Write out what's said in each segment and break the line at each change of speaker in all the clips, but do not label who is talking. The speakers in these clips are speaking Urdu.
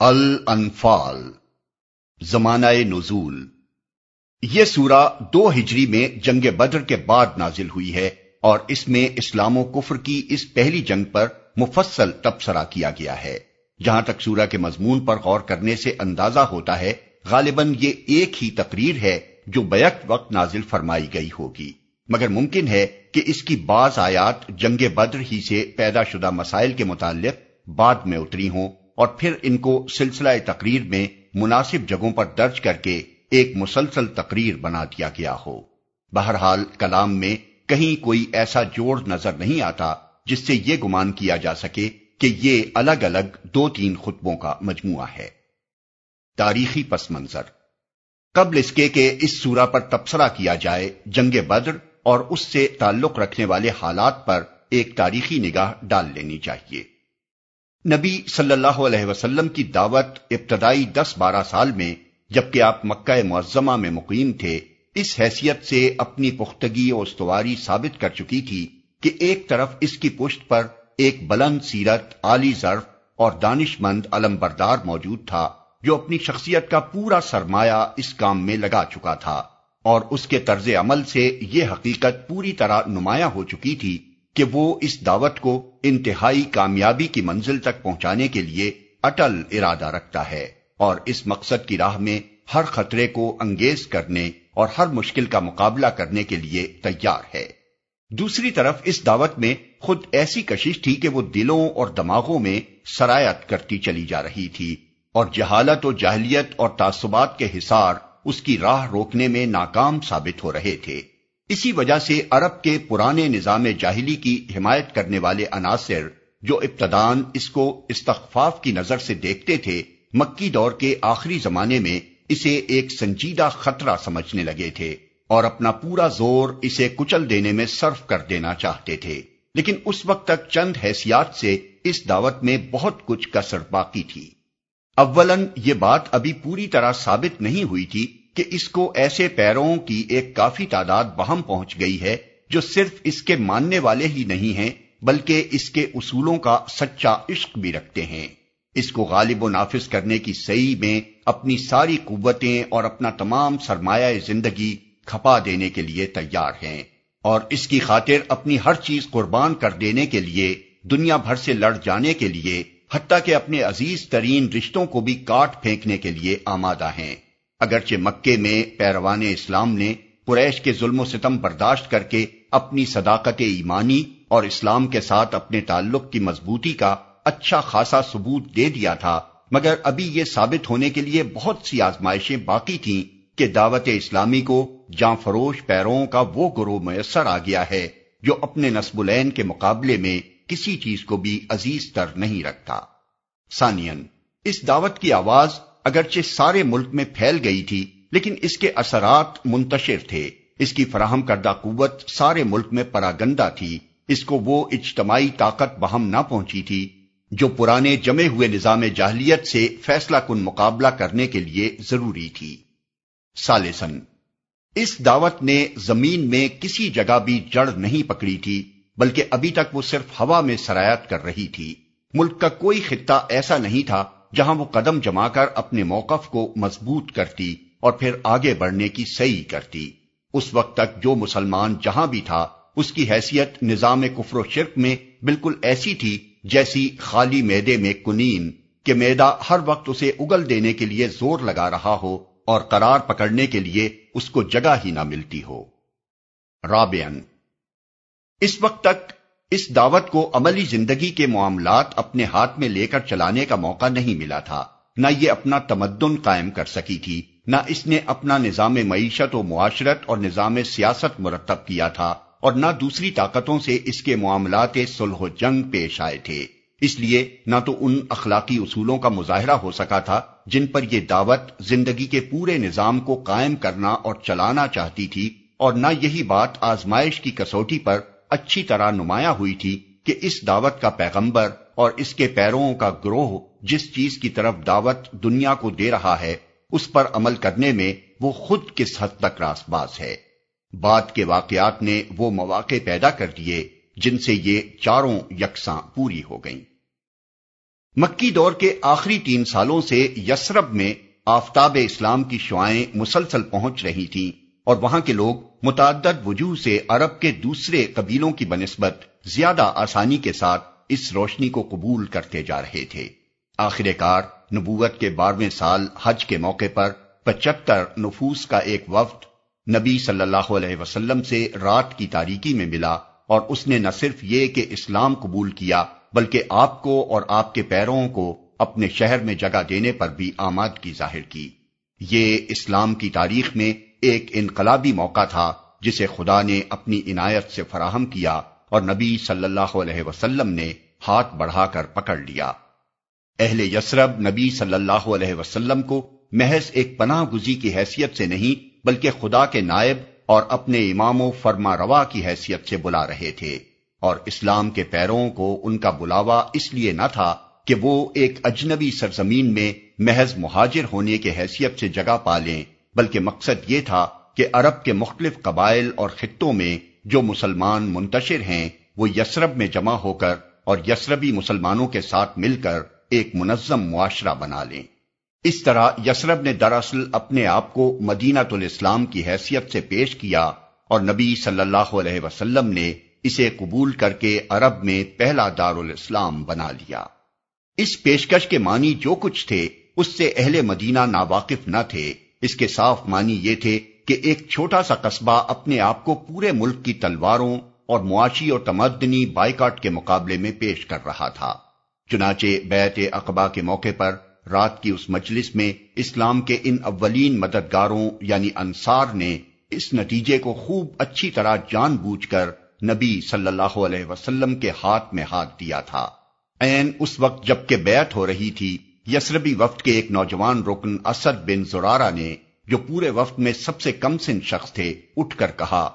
الانفال زمانہ نزول۔ یہ سورہ دو ہجری میں جنگ بدر کے بعد نازل ہوئی ہے اور اس میں اسلام و کفر کی اس پہلی جنگ پر مفصل تبصرہ کیا گیا ہے۔ جہاں تک سورہ کے مضمون پر غور کرنے سے اندازہ ہوتا ہے، غالباً یہ ایک ہی تقریر ہے جو بیک وقت نازل فرمائی گئی ہوگی۔ مگر ممکن ہے کہ اس کی بعض آیات جنگ بدر ہی سے پیدا شدہ مسائل کے متعلق بعد میں اتری ہوں۔ اور پھر ان کو سلسلہ تقریر میں مناسب جگہوں پر درج کر کے ایک مسلسل تقریر بنا دیا گیا ہو۔ بہرحال کلام میں کہیں کوئی ایسا جوڑ نظر نہیں آتا جس سے یہ گمان کیا جا سکے کہ یہ الگ الگ دو تین خطبوں کا مجموعہ ہے۔ تاریخی پس منظر۔ قبل اس کے کہ اس سورہ پر تبصرہ کیا جائے، جنگ بدر اور اس سے تعلق رکھنے والے حالات پر ایک تاریخی نگاہ ڈال لینی چاہیے۔ نبی صلی اللہ علیہ وسلم کی دعوت ابتدائی دس بارہ سال میں جبکہ آپ مکہ معظمہ میں مقیم تھے، اس حیثیت سے اپنی پختگی اور استواری ثابت کر چکی تھی کہ ایک طرف اس کی پشت پر ایک بلند سیرت، عالی ضرف اور دانش مند علم بردار موجود تھا، جو اپنی شخصیت کا پورا سرمایہ اس کام میں لگا چکا تھا، اور اس کے طرز عمل سے یہ حقیقت پوری طرح نمایاں ہو چکی تھی کہ وہ اس دعوت کو انتہائی کامیابی کی منزل تک پہنچانے کے لیے اٹل ارادہ رکھتا ہے اور اس مقصد کی راہ میں ہر خطرے کو انگیز کرنے اور ہر مشکل کا مقابلہ کرنے کے لیے تیار ہے۔ دوسری طرف اس دعوت میں خود ایسی کشش تھی کہ وہ دلوں اور دماغوں میں سرایت کرتی چلی جا رہی تھی اور جہالت و جاہلیت اور تعصبات کے حصار اس کی راہ روکنے میں ناکام ثابت ہو رہے تھے۔ اسی وجہ سے عرب کے پرانے نظام جاہلی کی حمایت کرنے والے عناصر جو ابتدان اس کو استخفاف کی نظر سے دیکھتے تھے، مکی دور کے آخری زمانے میں اسے ایک سنجیدہ خطرہ سمجھنے لگے تھے اور اپنا پورا زور اسے کچل دینے میں صرف کر دینا چاہتے تھے۔ لیکن اس وقت تک چند حیثیات سے اس دعوت میں بہت کچھ کسر باقی تھی۔ اولن یہ بات ابھی پوری طرح ثابت نہیں ہوئی تھی کہ اس کو ایسے پیروں کی ایک کافی تعداد بہم پہنچ گئی ہے جو صرف اس کے ماننے والے ہی نہیں ہیں، بلکہ اس کے اصولوں کا سچا عشق بھی رکھتے ہیں۔ اس کو غالب و نافذ کرنے کی صحیح میں اپنی ساری قوتیں اور اپنا تمام سرمایہ زندگی کھپا دینے کے لیے تیار ہیں۔ اور اس کی خاطر اپنی ہر چیز قربان کر دینے کے لیے، دنیا بھر سے لڑ جانے کے لیے، حتیٰ کہ اپنے عزیز ترین رشتوں کو بھی کاٹ پھینکنے کے لیے آمادہ ہیں۔ اگرچہ مکے میں پیروان اسلام نے قریش کے ظلم و ستم برداشت کر کے اپنی صداقت ایمانی اور اسلام کے ساتھ اپنے تعلق کی مضبوطی کا اچھا خاصا ثبوت دے دیا تھا، مگر ابھی یہ ثابت ہونے کے لیے بہت سی آزمائشیں باقی تھیں کہ دعوت اسلامی کو جاں فروش پیروں کا وہ گروہ میسر آ گیا ہے جو اپنے نصب العین کے مقابلے میں کسی چیز کو بھی عزیز تر نہیں رکھتا۔ سانین اس دعوت کی آواز اگرچہ سارے ملک میں پھیل گئی تھی، لیکن اس کے اثرات منتشر تھے۔ اس کی فراہم کردہ قوت سارے ملک میں پراگندہ تھی۔ اس کو وہ اجتماعی طاقت بہم نہ پہنچی تھی، جو پرانے جمے ہوئے نظام جاہلیت سے فیصلہ کن مقابلہ کرنے کے لیے ضروری تھی۔ سالسن۔ اس دعوت نے زمین میں کسی جگہ بھی جڑ نہیں پکڑی تھی، بلکہ ابھی تک وہ صرف ہوا میں سرایت کر رہی تھی۔ ملک کا کوئی خطہ ایسا نہیں تھا جہاں وہ قدم جما کر اپنے موقف کو مضبوط کرتی اور پھر آگے بڑھنے کی صحیح کرتی۔ اس وقت تک جو مسلمان جہاں بھی تھا، اس کی حیثیت نظام کفر و شرک میں بالکل ایسی تھی جیسی خالی میدے میں کنین کہ میدا ہر وقت اسے اگل دینے کے لیے زور لگا رہا ہو اور قرار پکڑنے کے لیے اس کو جگہ ہی نہ ملتی ہو۔ رابین اس وقت تک اس دعوت کو عملی زندگی کے معاملات اپنے ہاتھ میں لے کر چلانے کا موقع نہیں ملا تھا۔ نہ یہ اپنا تمدن قائم کر سکی تھی، نہ اس نے اپنا نظام معیشت و معاشرت اور نظام سیاست مرتب کیا تھا اور نہ دوسری طاقتوں سے اس کے معاملات صلح و جنگ پیش آئے تھے۔ اس لیے نہ تو ان اخلاقی اصولوں کا مظاہرہ ہو سکا تھا جن پر یہ دعوت زندگی کے پورے نظام کو قائم کرنا اور چلانا چاہتی تھی اور نہ یہی بات آزمائش کی کسوٹی پر اچھی طرح نمایاں ہوئی تھی کہ اس دعوت کا پیغمبر اور اس کے پیروں کا گروہ جس چیز کی طرف دعوت دنیا کو دے رہا ہے، اس پر عمل کرنے میں وہ خود کس حد تک راس باز ہے۔ بعد کے واقعات نے وہ مواقع پیدا کر دیے جن سے یہ چاروں یکساں پوری ہو گئیں۔ مکی دور کے آخری تین سالوں سے یسرب میں آفتاب اسلام کی شعائیں مسلسل پہنچ رہی تھیں اور وہاں کے لوگ متعدد وجوہ سے عرب کے دوسرے قبیلوں کی بنسبت زیادہ آسانی کے ساتھ اس روشنی کو قبول کرتے جا رہے تھے۔ آخر کار، نبوت کے بارہویں سال حج کے موقع پر پچہتر نفوس کا ایک وفد نبی صلی اللہ علیہ وسلم سے رات کی تاریکی میں ملا اور اس نے نہ صرف یہ کہ اسلام قبول کیا، بلکہ آپ کو اور آپ کے پیروں کو اپنے شہر میں جگہ دینے پر بھی آمادگی ظاہر کی۔ یہ اسلام کی تاریخ میں ایک انقلابی موقع تھا جسے خدا نے اپنی عنایت سے فراہم کیا اور نبی صلی اللہ علیہ وسلم نے ہاتھ بڑھا کر پکڑ لیا۔ اہل یسرب نبی صلی اللہ علیہ وسلم کو محض ایک پناہ گزی کی حیثیت سے نہیں بلکہ خدا کے نائب اور اپنے امام و فرما روا کی حیثیت سے بلا رہے تھے اور اسلام کے پیروں کو ان کا بلاوا اس لیے نہ تھا کہ وہ ایک اجنبی سرزمین میں محض مہاجر ہونے کے حیثیت سے جگہ پا لیں۔ بلکہ مقصد یہ تھا کہ عرب کے مختلف قبائل اور خطوں میں جو مسلمان منتشر ہیں، وہ یسرب میں جمع ہو کر اور یسربی مسلمانوں کے ساتھ مل کر ایک منظم معاشرہ بنا لیں۔ اس طرح یسرب نے دراصل اپنے آپ کو مدینہ الاسلام کی حیثیت سے پیش کیا اور نبی صلی اللہ علیہ وسلم نے اسے قبول کر کے عرب میں پہلا دار الاسلام بنا لیا۔ اس پیشکش کے معنی جو کچھ تھے، اس سے اہل مدینہ ناواقف نہ تھے۔ اس کے صاف معنی یہ تھے کہ ایک چھوٹا سا قصبہ اپنے آپ کو پورے ملک کی تلواروں اور معاشی اور تمدنی بائیکاٹ کے مقابلے میں پیش کر رہا تھا۔ چنانچہ بیت اقبا کے موقع پر رات کی اس مجلس میں اسلام کے ان اولین مددگاروں یعنی انصار نے اس نتیجے کو خوب اچھی طرح جان بوجھ کر نبی صلی اللہ علیہ وسلم کے ہاتھ میں ہاتھ دیا تھا۔ این اس وقت جبکہ بیعت ہو رہی تھی یسربی وفد کے ایک نوجوان رکن اسد بن زرارہ نے جو پورے وفد میں سب سے کم سن شخص تھے، اٹھ کر کہا،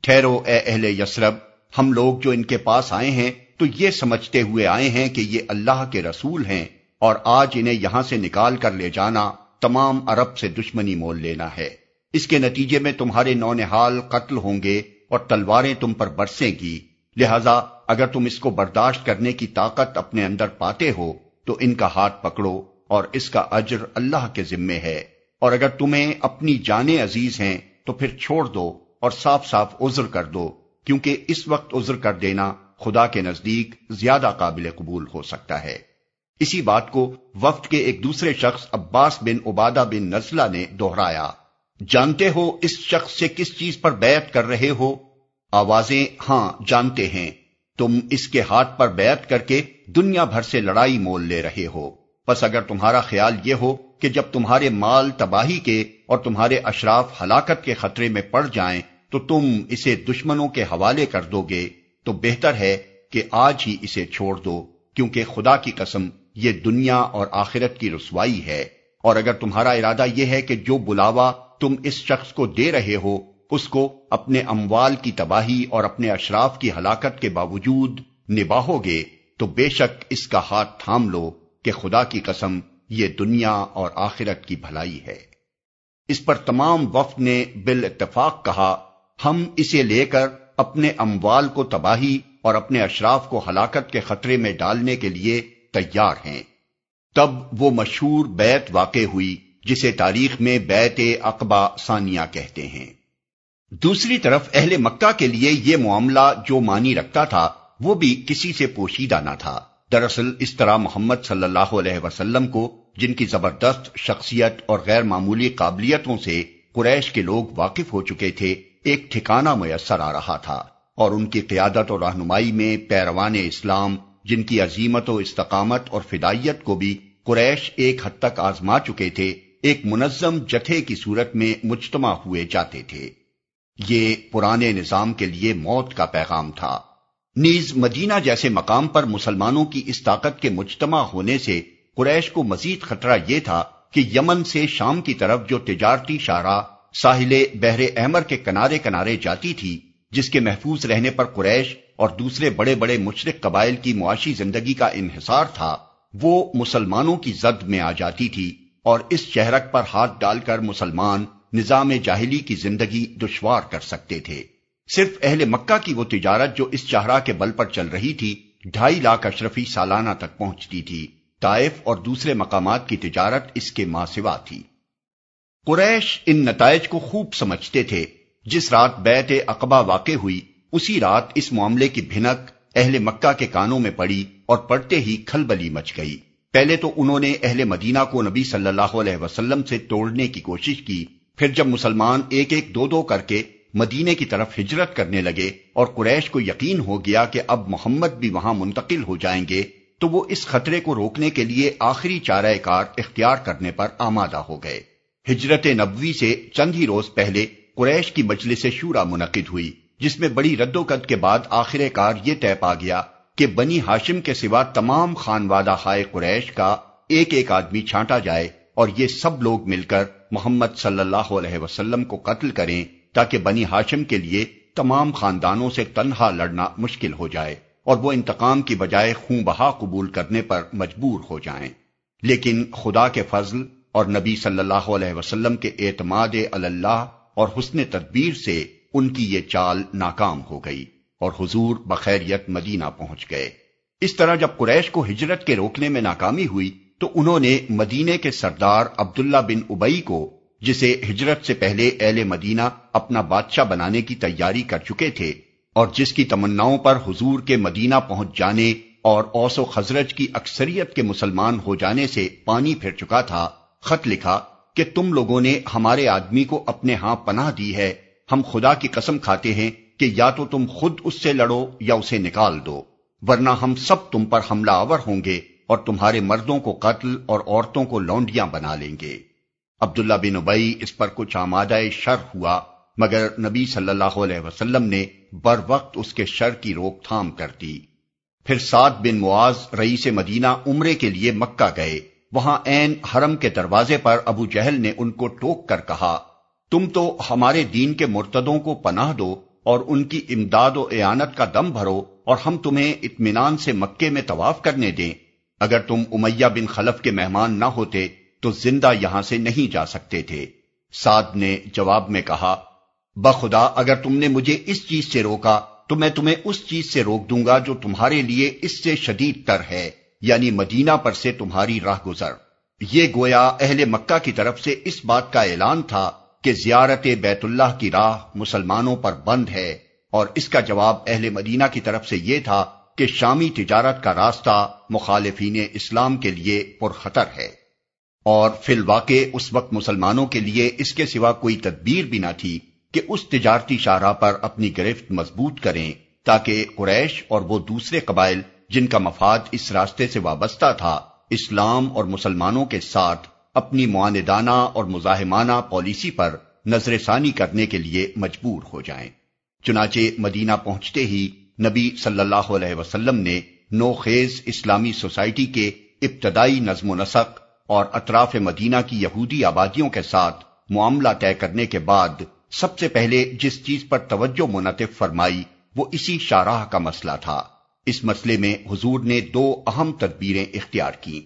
ٹھہرو اے اہل یسرب، ہم لوگ جو ان کے پاس آئے ہیں، تو یہ سمجھتے ہوئے آئے ہیں کہ یہ اللہ کے رسول ہیں اور آج انہیں یہاں سے نکال کر لے جانا تمام عرب سے دشمنی مول لینا ہے۔ اس کے نتیجے میں تمہارے نونحال قتل ہوں گے اور تلواریں تم پر برسیں گی۔ لہذا اگر تم اس کو برداشت کرنے کی طاقت اپنے اندر پاتے ہو تو ان کا ہاتھ پکڑو اور اس کا اجر اللہ کے ذمے ہے۔ اور اگر تمہیں اپنی جانیں عزیز ہیں، تو پھر چھوڑ دو اور صاف صاف عذر کر دو، کیونکہ اس وقت عذر کر دینا خدا کے نزدیک زیادہ قابل قبول ہو سکتا ہے۔ اسی بات کو وفد کے ایک دوسرے شخص عباس بن عبادہ بن نزلہ نے دوہرایا جانتے ہو اس شخص سے کس چیز پر بیعت کر رہے ہو؟ آوازیں ہاں جانتے ہیں۔ تم اس کے ہاتھ پر بیعت کر کے دنیا بھر سے لڑائی مول لے رہے ہو۔ بس اگر تمہارا خیال یہ ہو کہ جب تمہارے مال تباہی کے اور تمہارے اشراف ہلاکت کے خطرے میں پڑ جائیں تو تم اسے دشمنوں کے حوالے کر دو گے، تو بہتر ہے کہ آج ہی اسے چھوڑ دو، کیونکہ خدا کی قسم یہ دنیا اور آخرت کی رسوائی ہے۔ اور اگر تمہارا ارادہ یہ ہے کہ جو بلاوا تم اس شخص کو دے رہے ہو اس کو اپنے اموال کی تباہی اور اپنے اشراف کی ہلاکت کے باوجود نباہو گے تو بے شک اس کا ہاتھ تھام لو کہ خدا کی قسم یہ دنیا اور آخرت کی بھلائی ہے۔ اس پر تمام وفد نے بال اتفاق کہا، ہم اسے لے کر اپنے اموال کو تباہی اور اپنے اشراف کو ہلاکت کے خطرے میں ڈالنے کے لیے تیار ہیں۔ تب وہ مشہور بیت واقع ہوئی، جسے تاریخ میں بیت اقبا ثانیہ کہتے ہیں۔ دوسری طرف اہل مکہ کے لیے یہ معاملہ جو مانی رکھتا تھا، وہ بھی کسی سے پوشیدہ نہ تھا۔ دراصل اس طرح محمد صلی اللہ علیہ وسلم کو، جن کی زبردست شخصیت اور غیر معمولی قابلیتوں سے قریش کے لوگ واقف ہو چکے تھے، ایک ٹھکانہ میسر آ رہا تھا۔ اور ان کی قیادت اور رہنمائی میں پیروان اسلام، جن کی عظیمت و استقامت اور فدائیت کو بھی قریش ایک حد تک آزما چکے تھے، ایک منظم جتھے کی صورت میں مجتمع ہوئے جاتے تھے۔ یہ پرانے نظام کے لیے موت کا پیغام تھا۔ نیز مدینہ جیسے مقام پر مسلمانوں کی اس طاقت کے مجتمع ہونے سے قریش کو مزید خطرہ یہ تھا کہ یمن سے شام کی طرف جو تجارتی شاہراہ ساحل بحر احمر کے کنارے کنارے جاتی تھی، جس کے محفوظ رہنے پر قریش اور دوسرے بڑے بڑے مشرق قبائل کی معاشی زندگی کا انحصار تھا، وہ مسلمانوں کی زد میں آ جاتی تھی اور اس شہرک پر ہاتھ ڈال کر مسلمان نظام جاہلی کی زندگی دشوار کر سکتے تھے۔ صرف اہل مکہ کی وہ تجارت جو اس چہرہ کے بل پر چل رہی تھی، ڈھائی لاکھ اشرفی سالانہ تک پہنچتی تھی۔ طائف اور دوسرے مقامات کی تجارت اس کے ماں سوا تھی۔ قریش ان نتائج کو خوب سمجھتے تھے۔ جس رات بیت اقبا واقع ہوئی، اسی رات اس معاملے کی بھنک اہل مکہ کے کانوں میں پڑی اور پڑتے ہی کھلبلی مچ گئی۔ پہلے تو انہوں نے اہل مدینہ کو نبی صلی اللہ علیہ وسلم سے توڑنے کی کوشش کی۔ پھر جب مسلمان ایک ایک دو دو کر کے مدینے کی طرف ہجرت کرنے لگے اور قریش کو یقین ہو گیا کہ اب محمد بھی وہاں منتقل ہو جائیں گے، تو وہ اس خطرے کو روکنے کے لیے آخری چارہ کار اختیار کرنے پر آمادہ ہو گئے۔ ہجرت نبوی سے چند ہی روز پہلے قریش کی مجلس شورا منعقد ہوئی، جس میں بڑی رد و قد کے بعد آخر کار یہ طے پا گیا کہ بنی ہاشم کے سوا تمام خانوادہ خائے قریش کا ایک ایک آدمی چھانٹا جائے اور یہ سب لوگ مل کر محمد صلی اللہ علیہ وسلم کو قتل کریں تاکہ بنی ہاشم کے لیے تمام خاندانوں سے تنہا لڑنا مشکل ہو جائے اور وہ انتقام کی بجائے خون بہا قبول کرنے پر مجبور ہو جائیں۔ لیکن خدا کے فضل اور نبی صلی اللہ علیہ وسلم کے اعتماد اللہ اور حسن تدبیر سے ان کی یہ چال ناکام ہو گئی اور حضور بخیریت مدینہ پہنچ گئے۔ اس طرح جب قریش کو ہجرت کے روکنے میں ناکامی ہوئی تو انہوں نے مدینے کے سردار عبداللہ بن ابئی کو، جسے ہجرت سے پہلے اہل مدینہ اپنا بادشاہ بنانے کی تیاری کر چکے تھے، اور جس کی تمناؤں پر حضور کے مدینہ پہنچ جانے اور اوس و خزرج کی اکثریت کے مسلمان ہو جانے سے پانی پھر چکا تھا، خط لکھا کہ تم لوگوں نے ہمارے آدمی کو اپنے ہاں پناہ دی ہے، ہم خدا کی قسم کھاتے ہیں کہ یا تو تم خود اس سے لڑو یا اسے نکال دو، ورنہ ہم سب تم پر حملہ آور ہوں گے۔ اور تمہارے مردوں کو قتل اور عورتوں کو لونڈیاں بنا لیں گے۔ عبداللہ بن ابئی اس پر کچھ آمادہ شر ہوا، مگر نبی صلی اللہ علیہ وسلم نے بر وقت اس کے شر کی روک تھام کر دی۔ پھر سعد بن معاذ رئیس مدینہ عمرے کے لیے مکہ گئے۔ وہاں این حرم کے دروازے پر ابو جہل نے ان کو ٹوک کر کہا، تم تو ہمارے دین کے مرتدوں کو پناہ دو اور ان کی امداد و اعانت کا دم بھرو اور ہم تمہیں اطمینان سے مکے میں طواف کرنے دیں۔ اگر تم امیہ بن خلف کے مہمان نہ ہوتے تو زندہ یہاں سے نہیں جا سکتے تھے۔ سعد نے جواب میں کہا، بخدا، اگر تم نے مجھے اس چیز سے روکا تو میں تمہیں اس چیز سے روک دوں گا جو تمہارے لیے اس سے شدید تر ہے یعنی مدینہ پر سے تمہاری راہ گزر۔ یہ گویا اہل مکہ کی طرف سے اس بات کا اعلان تھا کہ زیارت بیت اللہ کی راہ مسلمانوں پر بند ہے۔ اور اس کا جواب اہل مدینہ کی طرف سے یہ تھا کہ شامی تجارت کا راستہ مخالفین اسلام کے لیے پرخطر ہے اور فی الواقع اس وقت مسلمانوں کے لیے اس کے سوا کوئی تدبیر بھی نہ تھی کہ اس تجارتی شاہراہ پر اپنی گرفت مضبوط کریں تاکہ قریش اور وہ دوسرے قبائل جن کا مفاد اس راستے سے وابستہ تھا، اسلام اور مسلمانوں کے ساتھ اپنی معاندانہ اور مزاحمانہ پالیسی پر نظر ثانی کرنے کے لیے مجبور ہو جائیں۔ چنانچہ مدینہ پہنچتے ہی نبی صلی اللہ علیہ وسلم نے نو خیز اسلامی سوسائٹی کے ابتدائی نظم و نسق اور اطراف مدینہ کی یہودی آبادیوں کے ساتھ معاملہ طے کرنے کے بعد سب سے پہلے جس چیز پر توجہ منتف فرمائی، وہ اسی شاہراہ کا مسئلہ تھا۔ اس مسئلے میں حضور نے دو اہم تدبیریں اختیار کی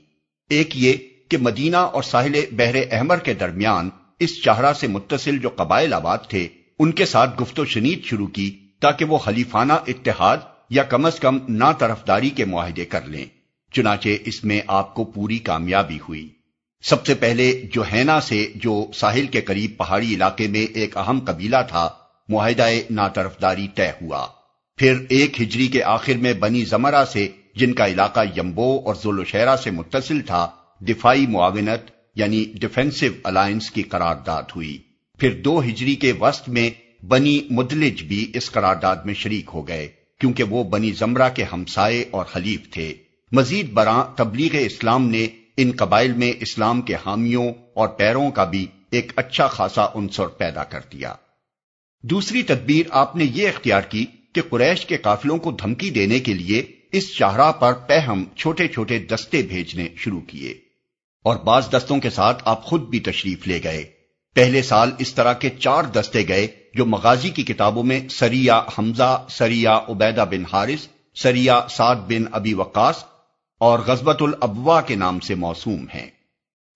ایک یہ کہ مدینہ اور ساحل بحر احمر کے درمیان اس چہرہ سے متصل جو قبائل آباد تھے، ان کے ساتھ گفت و شنید شروع کی تاکہ وہ خلیفانہ اتحاد یا کم از کم نا طرفداری کے معاہدے کر لیں۔ چنانچہ اس میں آپ کو پوری کامیابی ہوئی۔ سب سے پہلے جو ہینا سے جو ساحل کے قریب پہاڑی علاقے میں ایک اہم قبیلہ تھا، معاہدہ نا طرفداری طے ہوا۔ پھر ایک ہجری کے آخر میں بنی زمرہ سے، جن کا علاقہ یمبو اور زول شہرہ سے متصل تھا، دفاعی معاونت یعنی ڈیفینسو الائنس کی قرارداد ہوئی۔ پھر دو ہجری کے وسط میں بنی مدلج بھی اس قرارداد میں شریک ہو گئے، کیونکہ وہ بنی زمرہ کے ہمسائے اور خلیف تھے۔ مزید برآں تبلیغ اسلام نے ان قبائل میں اسلام کے حامیوں اور پیروں کا بھی ایک اچھا خاصا عنصر پیدا کر دیا۔ دوسری تدبیر آپ نے یہ اختیار کی کہ قریش کے قافلوں کو دھمکی دینے کے لیے اس شاہراہ پر پہم چھوٹے چھوٹے دستے بھیجنے شروع کیے۔ اور بعض دستوں کے ساتھ آپ خود بھی تشریف لے گئے۔ پہلے سال اس طرح کے چار دستے گئے جو مغازی کی کتابوں میں سریا حمزہ سریا عبیدہ بن حارث سریا سعد بن ابی وقاص اور غزبت الابوا کے نام سے موسوم ہیں۔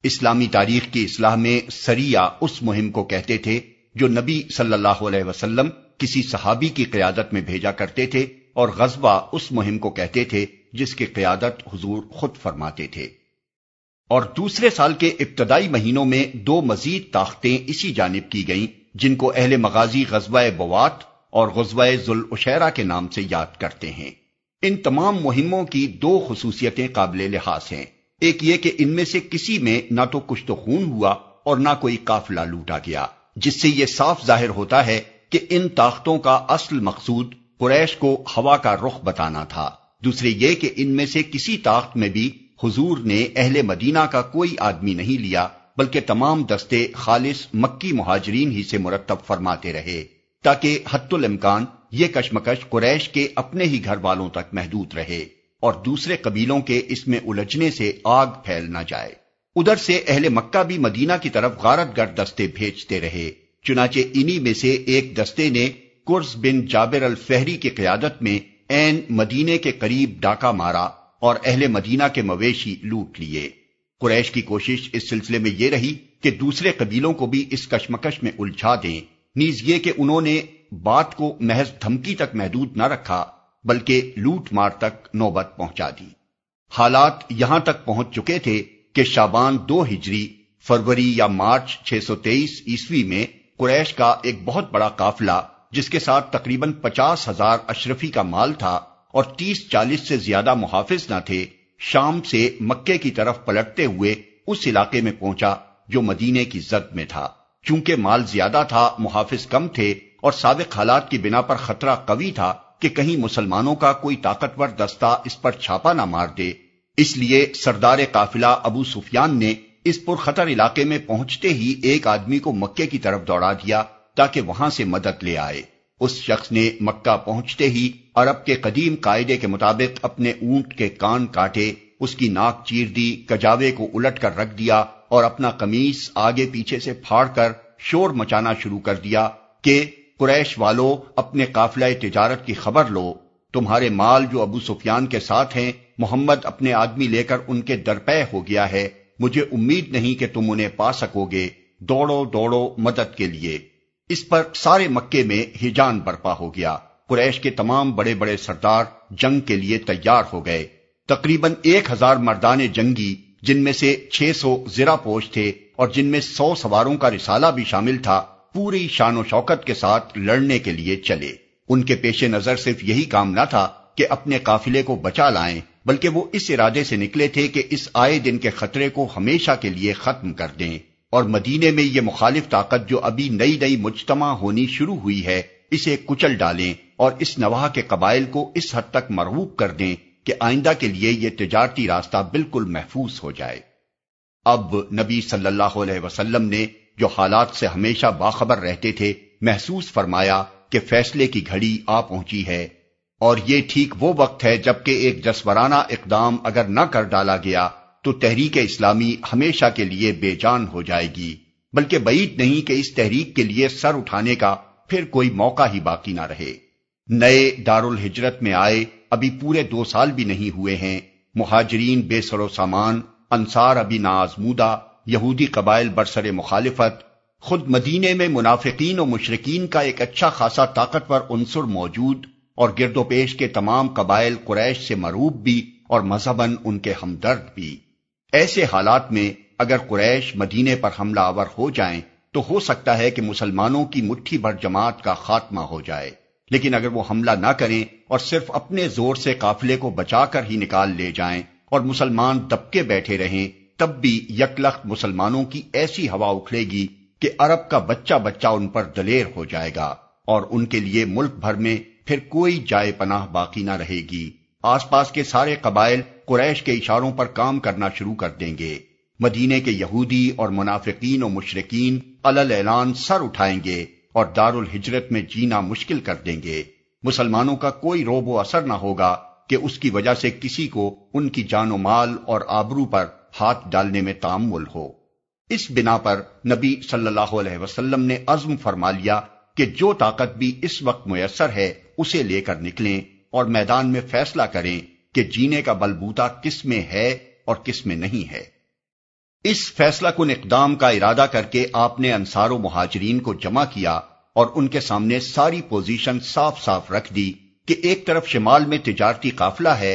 اسلامی تاریخ کی اصلاح میں سریا اس مہم کو کہتے تھے جو نبی صلی اللہ علیہ وسلم کسی صحابی کی قیادت میں بھیجا کرتے تھے اور غزبہ اس مہم کو کہتے تھے جس کی قیادت حضور خود فرماتے تھے۔ اور دوسرے سال کے ابتدائی مہینوں میں دو مزید طاقتیں اسی جانب کی گئیں۔ جن کو اہل مغازی غزوہ بوات اور غزوہ ذوالعشیرہ کے نام سے یاد کرتے ہیں۔ ان تمام مہموں کی دو خصوصیتیں قابل لحاظ ہیں۔ ایک یہ کہ ان میں سے کسی میں نہ تو کچھ تو خون ہوا اور نہ کوئی قافلہ لوٹا گیا، جس سے یہ صاف ظاہر ہوتا ہے کہ ان طاقتوں کا اصل مقصود قریش کو ہوا کا رخ بتانا تھا۔ دوسرے یہ کہ ان میں سے کسی طاقت میں بھی حضور نے اہل مدینہ کا کوئی آدمی نہیں لیا بلکہ تمام دستے خالص مکی مہاجرین ہی سے مرتب فرماتے رہے، تاکہ حت الامکان یہ کشمکش قریش کے اپنے ہی گھر والوں تک محدود رہے اور دوسرے قبیلوں کے اس میں الجھنے سے آگ پھیل نہ جائے۔ ادھر سے اہل مکہ بھی مدینہ کی طرف غارت گر دستے بھیجتے رہے، چنانچہ انہی میں سے ایک دستے نے کرز بن جابر الفہری کی قیادت میں این مدینے کے قریب ڈاکہ مارا اور اہل مدینہ کے مویشی لوٹ لیے۔ قریش کی کوشش اس سلسلے میں یہ رہی کہ دوسرے قبیلوں کو بھی اس کشمکش میں الجھا دیں۔ نیز یہ کہ انہوں نے بات کو محض دھمکی تک محدود نہ رکھا، بلکہ لوٹ مار تک نوبت پہنچا دی۔ حالات یہاں تک پہنچ چکے تھے کہ شابان دو ہجری، فروری یا مارچ 623 عیسوی میں قریش کا ایک بہت بڑا قافلہ، جس کے ساتھ تقریباً پچاس ہزار اشرفی کا مال تھا اور تیس چالیس سے زیادہ محافظ نہ تھے شام سے مکے کی طرف پلٹتے ہوئے اس علاقے میں پہنچا جو مدینے کی زد میں تھا۔ چونکہ مال زیادہ تھا، محافظ کم تھے اور سابق حالات کی بنا پر خطرہ قوی تھا کہ کہیں مسلمانوں کا کوئی طاقتور دستہ اس پر چھاپا نہ مار دے۔ اس لیے سردار قافلہ ابو سفیان نے اس پر خطر علاقے میں پہنچتے ہی ایک آدمی کو مکے کی طرف دوڑا دیا تاکہ وہاں سے مدد لے آئے۔ اس شخص نے مکہ پہنچتے ہی عرب کے قدیم قاعدے کے مطابق اپنے اونٹ کے کان کاٹے، اس کی ناک چیر دی، کجاوے کو الٹ کر رکھ دیا اور اپنا قمیص آگے پیچھے سے پھاڑ کر شور مچانا شروع کر دیا کہ، قریش والو، اپنے قافلہ تجارت کی خبر لو۔ تمہارے مال جو ابو سفیان کے ساتھ ہیں، محمد اپنے آدمی لے کر ان کے درپے ہو گیا ہے۔ مجھے امید نہیں کہ تم انہیں پا سکو گے۔ دوڑو دوڑو مدد کے لیے۔ اس پر سارے مکے میں ہجان برپا ہو گیا۔ قریش کے تمام بڑے بڑے سردار جنگ کے لیے تیار ہو گئے۔ تقریباً ایک ہزار مردان جنگی، جن میں سے چھ سو زرا پوش تھے اور جن میں سو سواروں کا رسالہ بھی شامل تھا، پوری شان و شوکت کے ساتھ لڑنے کے لیے چلے۔ ان کے پیش نظر صرف یہی کام نہ تھا کہ اپنے قافلے کو بچا لائیں، بلکہ وہ اس ارادے سے نکلے تھے کہ اس آئے دن کے خطرے کو ہمیشہ کے لیے ختم کر دیں۔ اور مدینے میں یہ مخالف طاقت جو ابھی نئی نئی مجتمع ہونی شروع ہوئی ہے، اسے کچل ڈالیں اور اس نواح کے قبائل کو اس حد تک مرغوب کر دیں کہ آئندہ کے لیے یہ تجارتی راستہ بالکل محفوظ ہو جائے۔ اب نبی صلی اللہ علیہ وسلم نے جو حالات سے ہمیشہ باخبر رہتے تھے، محسوس فرمایا کہ فیصلے کی گھڑی آ پہنچی ہے۔ اور یہ ٹھیک وہ وقت ہے جبکہ ایک جسورانہ اقدام اگر نہ کر ڈالا گیا تو تحریک اسلامی ہمیشہ کے لیے بے جان ہو جائے گی، بلکہ بعید نہیں کہ اس تحریک کے لیے سر اٹھانے کا پھر کوئی موقع ہی باقی نہ رہے۔ نئے دار الحجرت میں آئے ابھی پورے دو سال بھی نہیں ہوئے ہیں۔ مہاجرین بے سر و سامان، انصار ابھی نازمودہ یہودی قبائل برسر مخالفت، خود مدینے میں منافقین و مشرقین کا ایک اچھا خاصا طاقتور عنصر موجود اور گرد و پیش کے تمام قبائل قریش سے مروب بھی اور مذہباً ان کے ہمدرد بھی۔ ایسے حالات میں اگر قریش مدینے پر حملہ آور ہو جائیں تو ہو سکتا ہے کہ مسلمانوں کی مٹھی بھر جماعت کا خاتمہ ہو جائے۔ لیکن اگر وہ حملہ نہ کریں اور صرف اپنے زور سے قافلے کو بچا کر ہی نکال لے جائیں اور مسلمان دبکے بیٹھے رہیں، تب بھی یکلخت مسلمانوں کی ایسی ہوا اکھلے گی کہ عرب کا بچہ بچہ ان پر دلیر ہو جائے گا اور ان کے لیے ملک بھر میں پھر کوئی جائے پناہ باقی نہ رہے گی۔ آس پاس کے سارے قبائل قریش کے اشاروں پر کام کرنا شروع کر دیں گے۔ مدینے کے یہودی اور منافقین و مشرقین اعلان سر اٹھائیں گے اور دار الحجرت میں جینا مشکل کر دیں گے۔ مسلمانوں کا کوئی روب و اثر نہ ہوگا کہ اس کی وجہ سے کسی کو ان کی جان و مال اور آبرو پر ہاتھ ڈالنے میں تعمل ہو۔ اس بنا پر نبی صلی اللہ علیہ وسلم نے عزم فرما لیا کہ جو طاقت بھی اس وقت میسر ہے اسے لے کر نکلیں۔ اور میدان میں فیصلہ کریں کہ جینے کا بلبوتا کس میں ہے اور کس میں نہیں ہے۔ اس فیصلہ کن اقدام کا ارادہ کر کے آپ نے انصار و مہاجرین کو جمع کیا اور ان کے سامنے ساری پوزیشن صاف صاف رکھ دی کہ ایک طرف شمال میں تجارتی قافلہ ہے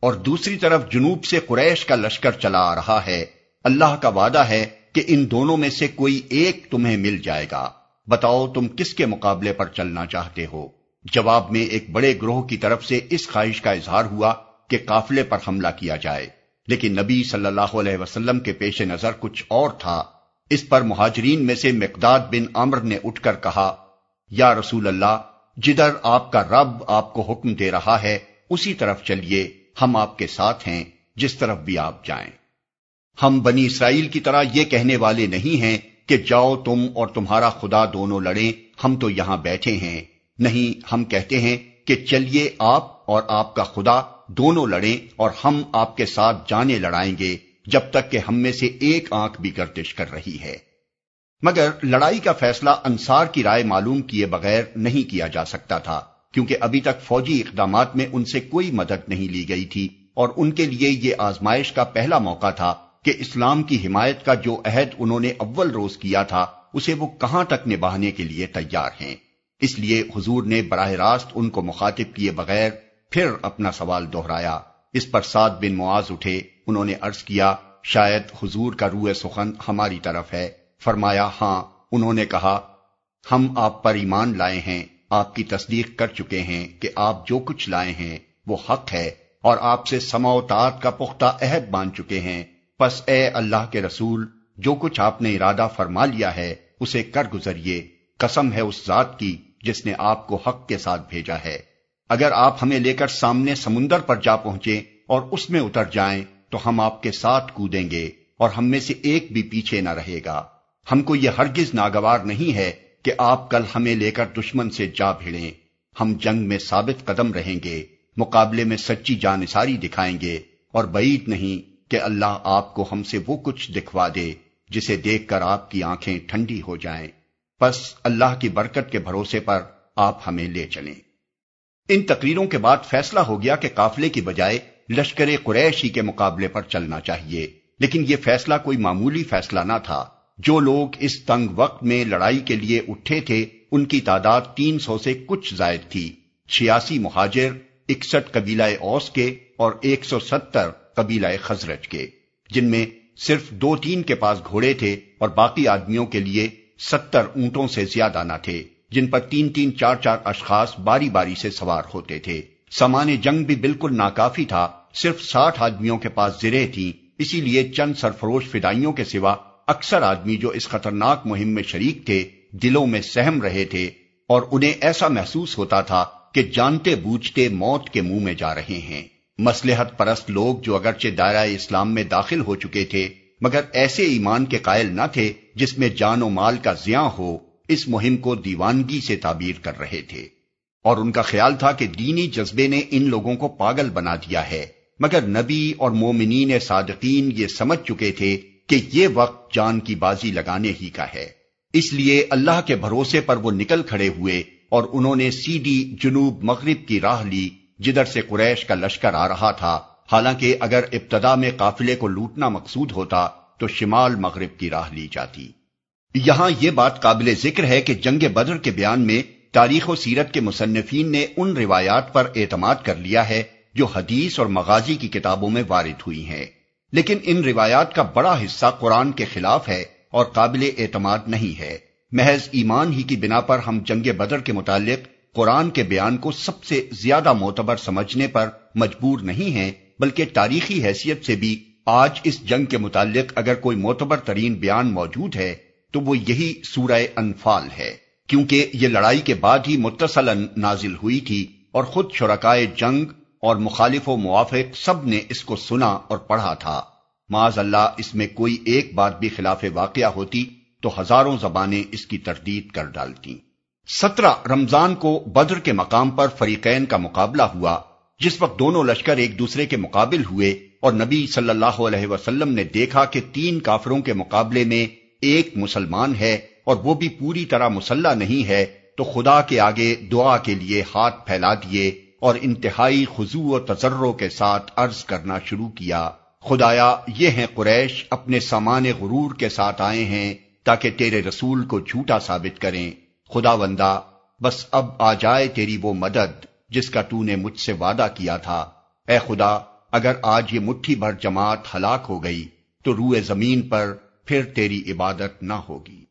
اور دوسری طرف جنوب سے قریش کا لشکر چلا آ رہا ہے۔ اللہ کا وعدہ ہے کہ ان دونوں میں سے کوئی ایک تمہیں مل جائے گا۔ بتاؤ تم کس کے مقابلے پر چلنا چاہتے ہو؟ جواب میں ایک بڑے گروہ کی طرف سے اس خواہش کا اظہار ہوا کہ قافلے پر حملہ کیا جائے۔ لیکن نبی صلی اللہ علیہ وسلم کے پیش نظر کچھ اور تھا۔ اس پر مہاجرین میں سے مقداد بن عمر نے اٹھ کر کہا، یا رسول اللہ، جدھر آپ کا رب آپ کو حکم دے رہا ہے، اسی طرف چلیے، ہم آپ کے ساتھ ہیں، جس طرف بھی آپ جائیں۔ ہم بنی اسرائیل کی طرح یہ کہنے والے نہیں ہیں کہ جاؤ تم اور تمہارا خدا دونوں لڑیں، ہم تو یہاں بیٹھے ہیں۔ نہیں ہم کہتے ہیں کہ چلیے آپ اور آپ کا خدا دونوں لڑیں اور ہم آپ کے ساتھ جانے لڑائیں گے جب تک کہ ہم میں سے ایک آنکھ بھی گردش کر رہی ہے۔ مگر لڑائی کا فیصلہ انصار کی رائے معلوم کیے بغیر نہیں کیا جا سکتا تھا، کیونکہ ابھی تک فوجی اقدامات میں ان سے کوئی مدد نہیں لی گئی تھی اور ان کے لیے یہ آزمائش کا پہلا موقع تھا کہ اسلام کی حمایت کا جو عہد انہوں نے اول روز کیا تھا، اسے وہ کہاں تک نبھانے کے لیے تیار ہیں۔ اس لیے حضور نے براہ راست ان کو مخاطب کیے بغیر پھر اپنا سوال دوہرایا اس پر سات بن معاذ اٹھے۔ انہوں نے عرض کیا، شاید حضور کا روح سخن ہماری طرف ہے۔ فرمایا ہاں۔ انہوں نے کہا، ہم آپ پر ایمان لائے ہیں۔ آپ کی تصدیق کر چکے ہیں کہ آپ جو کچھ لائے ہیں وہ حق ہے اور آپ سے سماوتات کا پختہ عہد مان چکے ہیں۔ پس اے اللہ کے رسول، جو کچھ آپ نے ارادہ فرما لیا ہے، اسے کر گزریے۔ قسم ہے اس ذات کی جس نے آپ کو حق کے ساتھ بھیجا ہے۔ اگر آپ ہمیں لے کر سامنے سمندر پر جا پہنچے اور اس میں اتر جائیں، تو ہم آپ کے ساتھ کودیں گے اور ہم میں سے ایک بھی پیچھے نہ رہے گا۔ ہم کو یہ ہرگز ناگوار نہیں ہے کہ آپ کل ہمیں لے کر دشمن سے جا بھیڑیں۔ ہم جنگ میں ثابت قدم رہیں گے، مقابلے میں سچی جانساری دکھائیں گے۔ اور بعید نہیں کہ اللہ آپ کو ہم سے وہ کچھ دکھوا دے جسے دیکھ کر آپ کی آنکھیں ٹھنڈی ہو جائیں۔ بس اللہ کی برکت کے بھروسے پر آپ ہمیں لے چلیں۔ ان تقریروں کے بعد فیصلہ ہو گیا کہ قافلے کی بجائے لشکر قریشی کے مقابلے پر چلنا چاہیے۔ لیکن یہ فیصلہ کوئی معمولی فیصلہ نہ تھا۔ جو لوگ اس تنگ وقت میں لڑائی کے لیے اٹھے تھے، ان کی تعداد تین سو سے کچھ زائد تھی۔ چھیاسی مہاجر، اکسٹھ قبیلہ اوس کے اور ایک سو ستر قبیلہ خزرج کے، جن میں صرف دو تین کے پاس گھوڑے تھے اور باقی آدمیوں کے لیے ستر اونٹوں سے زیادہ نہ تھے، جن پر تین تین چار چار اشخاص باری باری سے سوار ہوتے تھے۔ سامان جنگ بھی بالکل ناکافی تھا، صرف ساٹھ آدمیوں کے پاس زرے تھی اسی لیے چند سرفروش فدائیوں کے سوا اکثر آدمی جو اس خطرناک مہم میں شریک تھے، دلوں میں سہم رہے تھے اور انہیں ایسا محسوس ہوتا تھا کہ جانتے بوجھتے موت کے منہ میں جا رہے ہیں۔ مسلحت پرست لوگ جو اگرچہ دائرہ اسلام میں داخل ہو چکے تھے مگر ایسے ایمان کے قائل نہ تھے جس میں جان و مال کا زیاں ہو، اس مہم کو دیوانگی سے تعبیر کر رہے تھے۔ اور ان کا خیال تھا کہ دینی جذبے نے ان لوگوں کو پاگل بنا دیا ہے۔ مگر نبی اور مومنین صادقین یہ سمجھ چکے تھے کہ یہ وقت جان کی بازی لگانے ہی کا ہے۔ اس لیے اللہ کے بھروسے پر وہ نکل کھڑے ہوئے اور انہوں نے سیدھی جنوب مغرب کی راہ لی، جدھر سے قریش کا لشکر آ رہا تھا۔ حالانکہ اگر ابتدا میں قافلے کو لوٹنا مقصود ہوتا تو شمال مغرب کی راہ لی جاتی۔ یہاں یہ بات قابل ذکر ہے کہ جنگ بدر کے بیان میں تاریخ و سیرت کے مصنفین نے ان روایات پر اعتماد کر لیا ہے جو حدیث اور مغازی کی کتابوں میں وارد ہوئی ہیں۔ لیکن ان روایات کا بڑا حصہ قرآن کے خلاف ہے اور قابل اعتماد نہیں ہے۔ محض ایمان ہی کی بنا پر ہم جنگ بدر کے متعلق قرآن کے بیان کو سب سے زیادہ معتبر سمجھنے پر مجبور نہیں ہیں۔ بلکہ تاریخی حیثیت سے بھی آج اس جنگ کے متعلق اگر کوئی معتبر ترین بیان موجود ہے، تو وہ یہی سورہ انفال ہے۔ کیونکہ یہ لڑائی کے بعد ہی متصل نازل ہوئی تھی اور خود شرکائے جنگ اور مخالف و موافق سب نے اس کو سنا اور پڑھا تھا۔ معاذ اللہ، اس میں کوئی ایک بات بھی خلاف واقعہ ہوتی تو ہزاروں زبانیں اس کی تردید کر ڈالتی سترہ رمضان کو بدر کے مقام پر فریقین کا مقابلہ ہوا جس وقت دونوں لشکر ایک دوسرے کے مقابل ہوئے اور نبی صلی اللہ علیہ وسلم نے دیکھا کہ تین کافروں کے مقابلے میں ایک مسلمان ہے اور وہ بھی پوری طرح مسلح نہیں ہے، تو خدا کے آگے دعا کے لیے ہاتھ پھیلا دیے اور انتہائی خضوع و تجروں کے ساتھ عرض کرنا شروع کیا۔ خدایا، یہ ہیں قریش اپنے سامان غرور کے ساتھ آئے ہیں تاکہ تیرے رسول کو جھوٹا ثابت کریں۔ خدا وندہ بس اب آ جائے تیری وہ مدد۔ جس کا تو نے مجھ سے وعدہ کیا تھا۔ اے خدا، اگر آج یہ مٹھی بھر جماعت ہلاک ہو گئی، تو روئے زمین پر پھر تیری عبادت نہ ہوگی۔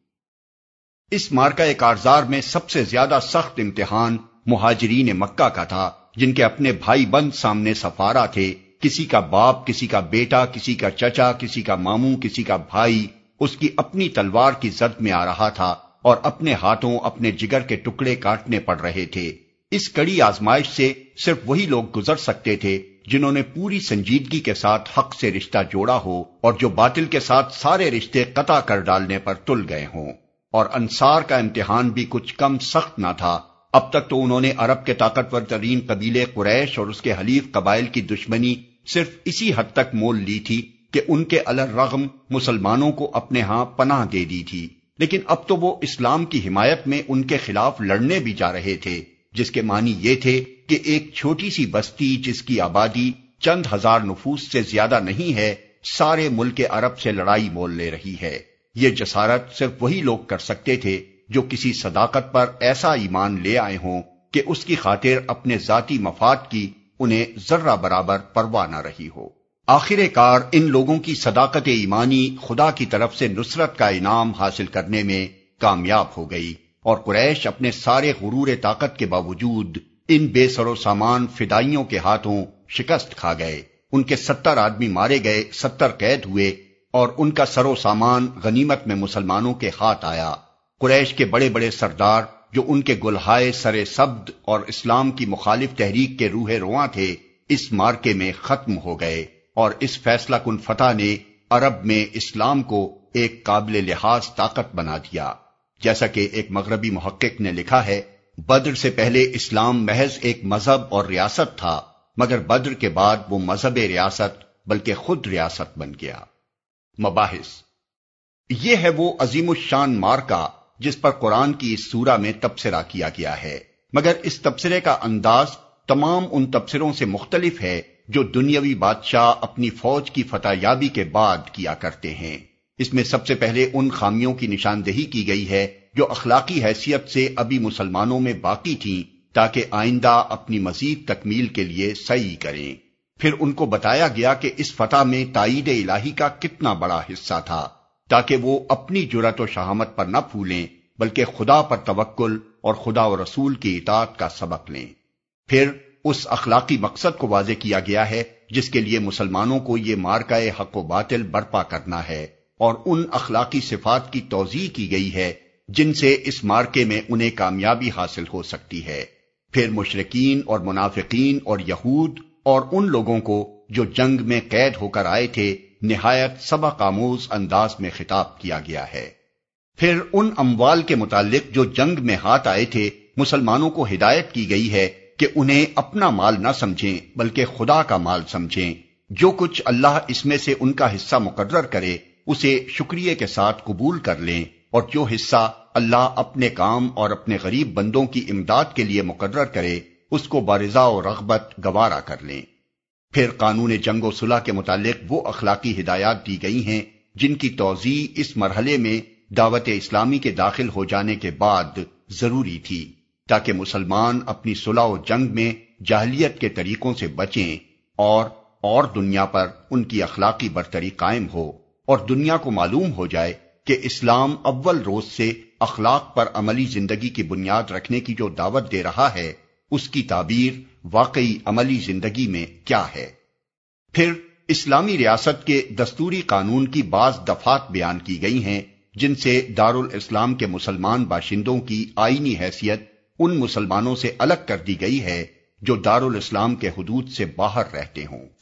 اس مارکہ کارزار میں سب سے زیادہ سخت امتحان مہاجرین مکہ کا تھا، جن کے اپنے بھائی بند سامنے سفارا تھے۔ کسی کا باپ، کسی کا بیٹا، کسی کا چچا، کسی کا ماموں، کسی کا بھائی، اس کی اپنی تلوار کی زد میں آ رہا تھا اور اپنے ہاتھوں اپنے جگر کے ٹکڑے کاٹنے پڑ رہے تھے۔ اس کڑی آزمائش سے صرف وہی لوگ گزر سکتے تھے جنہوں نے پوری سنجیدگی کے ساتھ حق سے رشتہ جوڑا ہو اور جو باطل کے ساتھ سارے رشتے قطع کر ڈالنے پر تل گئے ہوں۔ اور انصار کا امتحان بھی کچھ کم سخت نہ تھا۔ اب تک تو انہوں نے عرب کے طاقتور ترین قبیلے قریش اور اس کے حلیف قبائل کی دشمنی صرف اسی حد تک مول لی تھی کہ ان کے الرغم مسلمانوں کو اپنے ہاں پناہ دے دی تھی۔ لیکن اب تو وہ اسلام کی حمایت میں ان کے خلاف لڑنے بھی جا رہے تھے۔ جس کے معنی یہ تھے کہ ایک چھوٹی سی بستی جس کی آبادی چند ہزار نفوس سے زیادہ نہیں ہے، سارے ملک عرب سے لڑائی مول لے رہی ہے۔ یہ جسارت صرف وہی لوگ کر سکتے تھے جو کسی صداقت پر ایسا ایمان لے آئے ہوں کہ اس کی خاطر اپنے ذاتی مفاد کی انہیں ذرہ برابر پرواہ نہ رہی ہو۔ آخر کار ان لوگوں کی صداقت ایمانی خدا کی طرف سے نصرت کا انعام حاصل کرنے میں کامیاب ہو گئی۔ اور قریش اپنے سارے غرور طاقت کے باوجود ان بے سر و سامان فدائیوں کے ہاتھوں شکست کھا گئے۔ ان کے ستر آدمی مارے گئے، ستر قید ہوئے اور ان کا سر و سامان غنیمت میں مسلمانوں کے ہاتھ آیا۔ قریش کے بڑے بڑے سردار جو ان کے گلہائے سر سبد اور اسلام کی مخالف تحریک کے روح رواں تھے، اس مارکے میں ختم ہو گئے اور اس فیصلہ کن فتح نے عرب میں اسلام کو ایک قابل لحاظ طاقت بنا دیا۔ جیسا کہ ایک مغربی محقق نے لکھا ہے، بدر سے پہلے اسلام محض ایک مذہب اور ریاست تھا، مگر بدر کے بعد وہ مذہب ریاست بلکہ خود ریاست بن گیا۔ مباحث۔ یہ ہے وہ عظیم الشان مارکا جس پر قرآن کی اس سورہ میں تبصرہ کیا گیا ہے۔ مگر اس تبصرے کا انداز تمام ان تبصروں سے مختلف ہے جو دنیاوی بادشاہ اپنی فوج کی فتح یابی کے بعد کیا کرتے ہیں۔ اس میں سب سے پہلے ان خامیوں کی نشاندہی کی گئی ہے جو اخلاقی حیثیت سے ابھی مسلمانوں میں باقی تھیں تاکہ آئندہ اپنی مزید تکمیل کے لیے صحیح کریں۔ پھر ان کو بتایا گیا کہ اس فتح میں تائید الہی کا کتنا بڑا حصہ تھا، تاکہ وہ اپنی جرت و شہامت پر نہ پھولیں، بلکہ خدا پر توکل اور خدا و رسول کی اطاعت کا سبق لیں۔ پھر اس اخلاقی مقصد کو واضح کیا گیا ہے، جس کے لیے مسلمانوں کو یہ مارکائے حق و باطل برپا کرنا ہے۔ اور ان اخلاقی صفات کی توضیع کی گئی ہے جن سے اس مارکے میں انہیں کامیابی حاصل ہو سکتی ہے۔ پھر مشرقین اور منافقین اور یہود اور ان لوگوں کو جو جنگ میں قید ہو کر آئے تھے، نہایت سبق آموز انداز میں خطاب کیا گیا ہے۔ پھر ان اموال کے متعلق جو جنگ میں ہاتھ آئے تھے، مسلمانوں کو ہدایت کی گئی ہے کہ انہیں اپنا مال نہ سمجھیں، بلکہ خدا کا مال سمجھیں۔ جو کچھ اللہ اس میں سے ان کا حصہ مقرر کرے اسے شکریہ کے ساتھ قبول کر لیں اور جو حصہ اللہ اپنے کام اور اپنے غریب بندوں کی امداد کے لیے مقرر کرے، اس کو بارضا و رغبت گوارا کر لیں۔ پھر قانون جنگ و صلح کے متعلق وہ اخلاقی ہدایات دی گئی ہیں جن کی توضیع اس مرحلے میں دعوت اسلامی کے داخل ہو جانے کے بعد ضروری تھی، تاکہ مسلمان اپنی صلح و جنگ میں جاہلیت کے طریقوں سے بچیں اور اور دنیا پر ان کی اخلاقی برتری قائم ہو۔ اور دنیا کو معلوم ہو جائے کہ اسلام اول روز سے اخلاق پر عملی زندگی کی بنیاد رکھنے کی جو دعوت دے رہا ہے، اس کی تعبیر واقعی عملی زندگی میں کیا ہے۔ پھر اسلامی ریاست کے دستوری قانون کی بعض دفات بیان کی گئی ہیں، جن سے دارالاسلام کے مسلمان باشندوں کی آئینی حیثیت ان مسلمانوں سے الگ کر دی گئی ہے جو دارالاسلام کے حدود سے باہر رہتے ہوں۔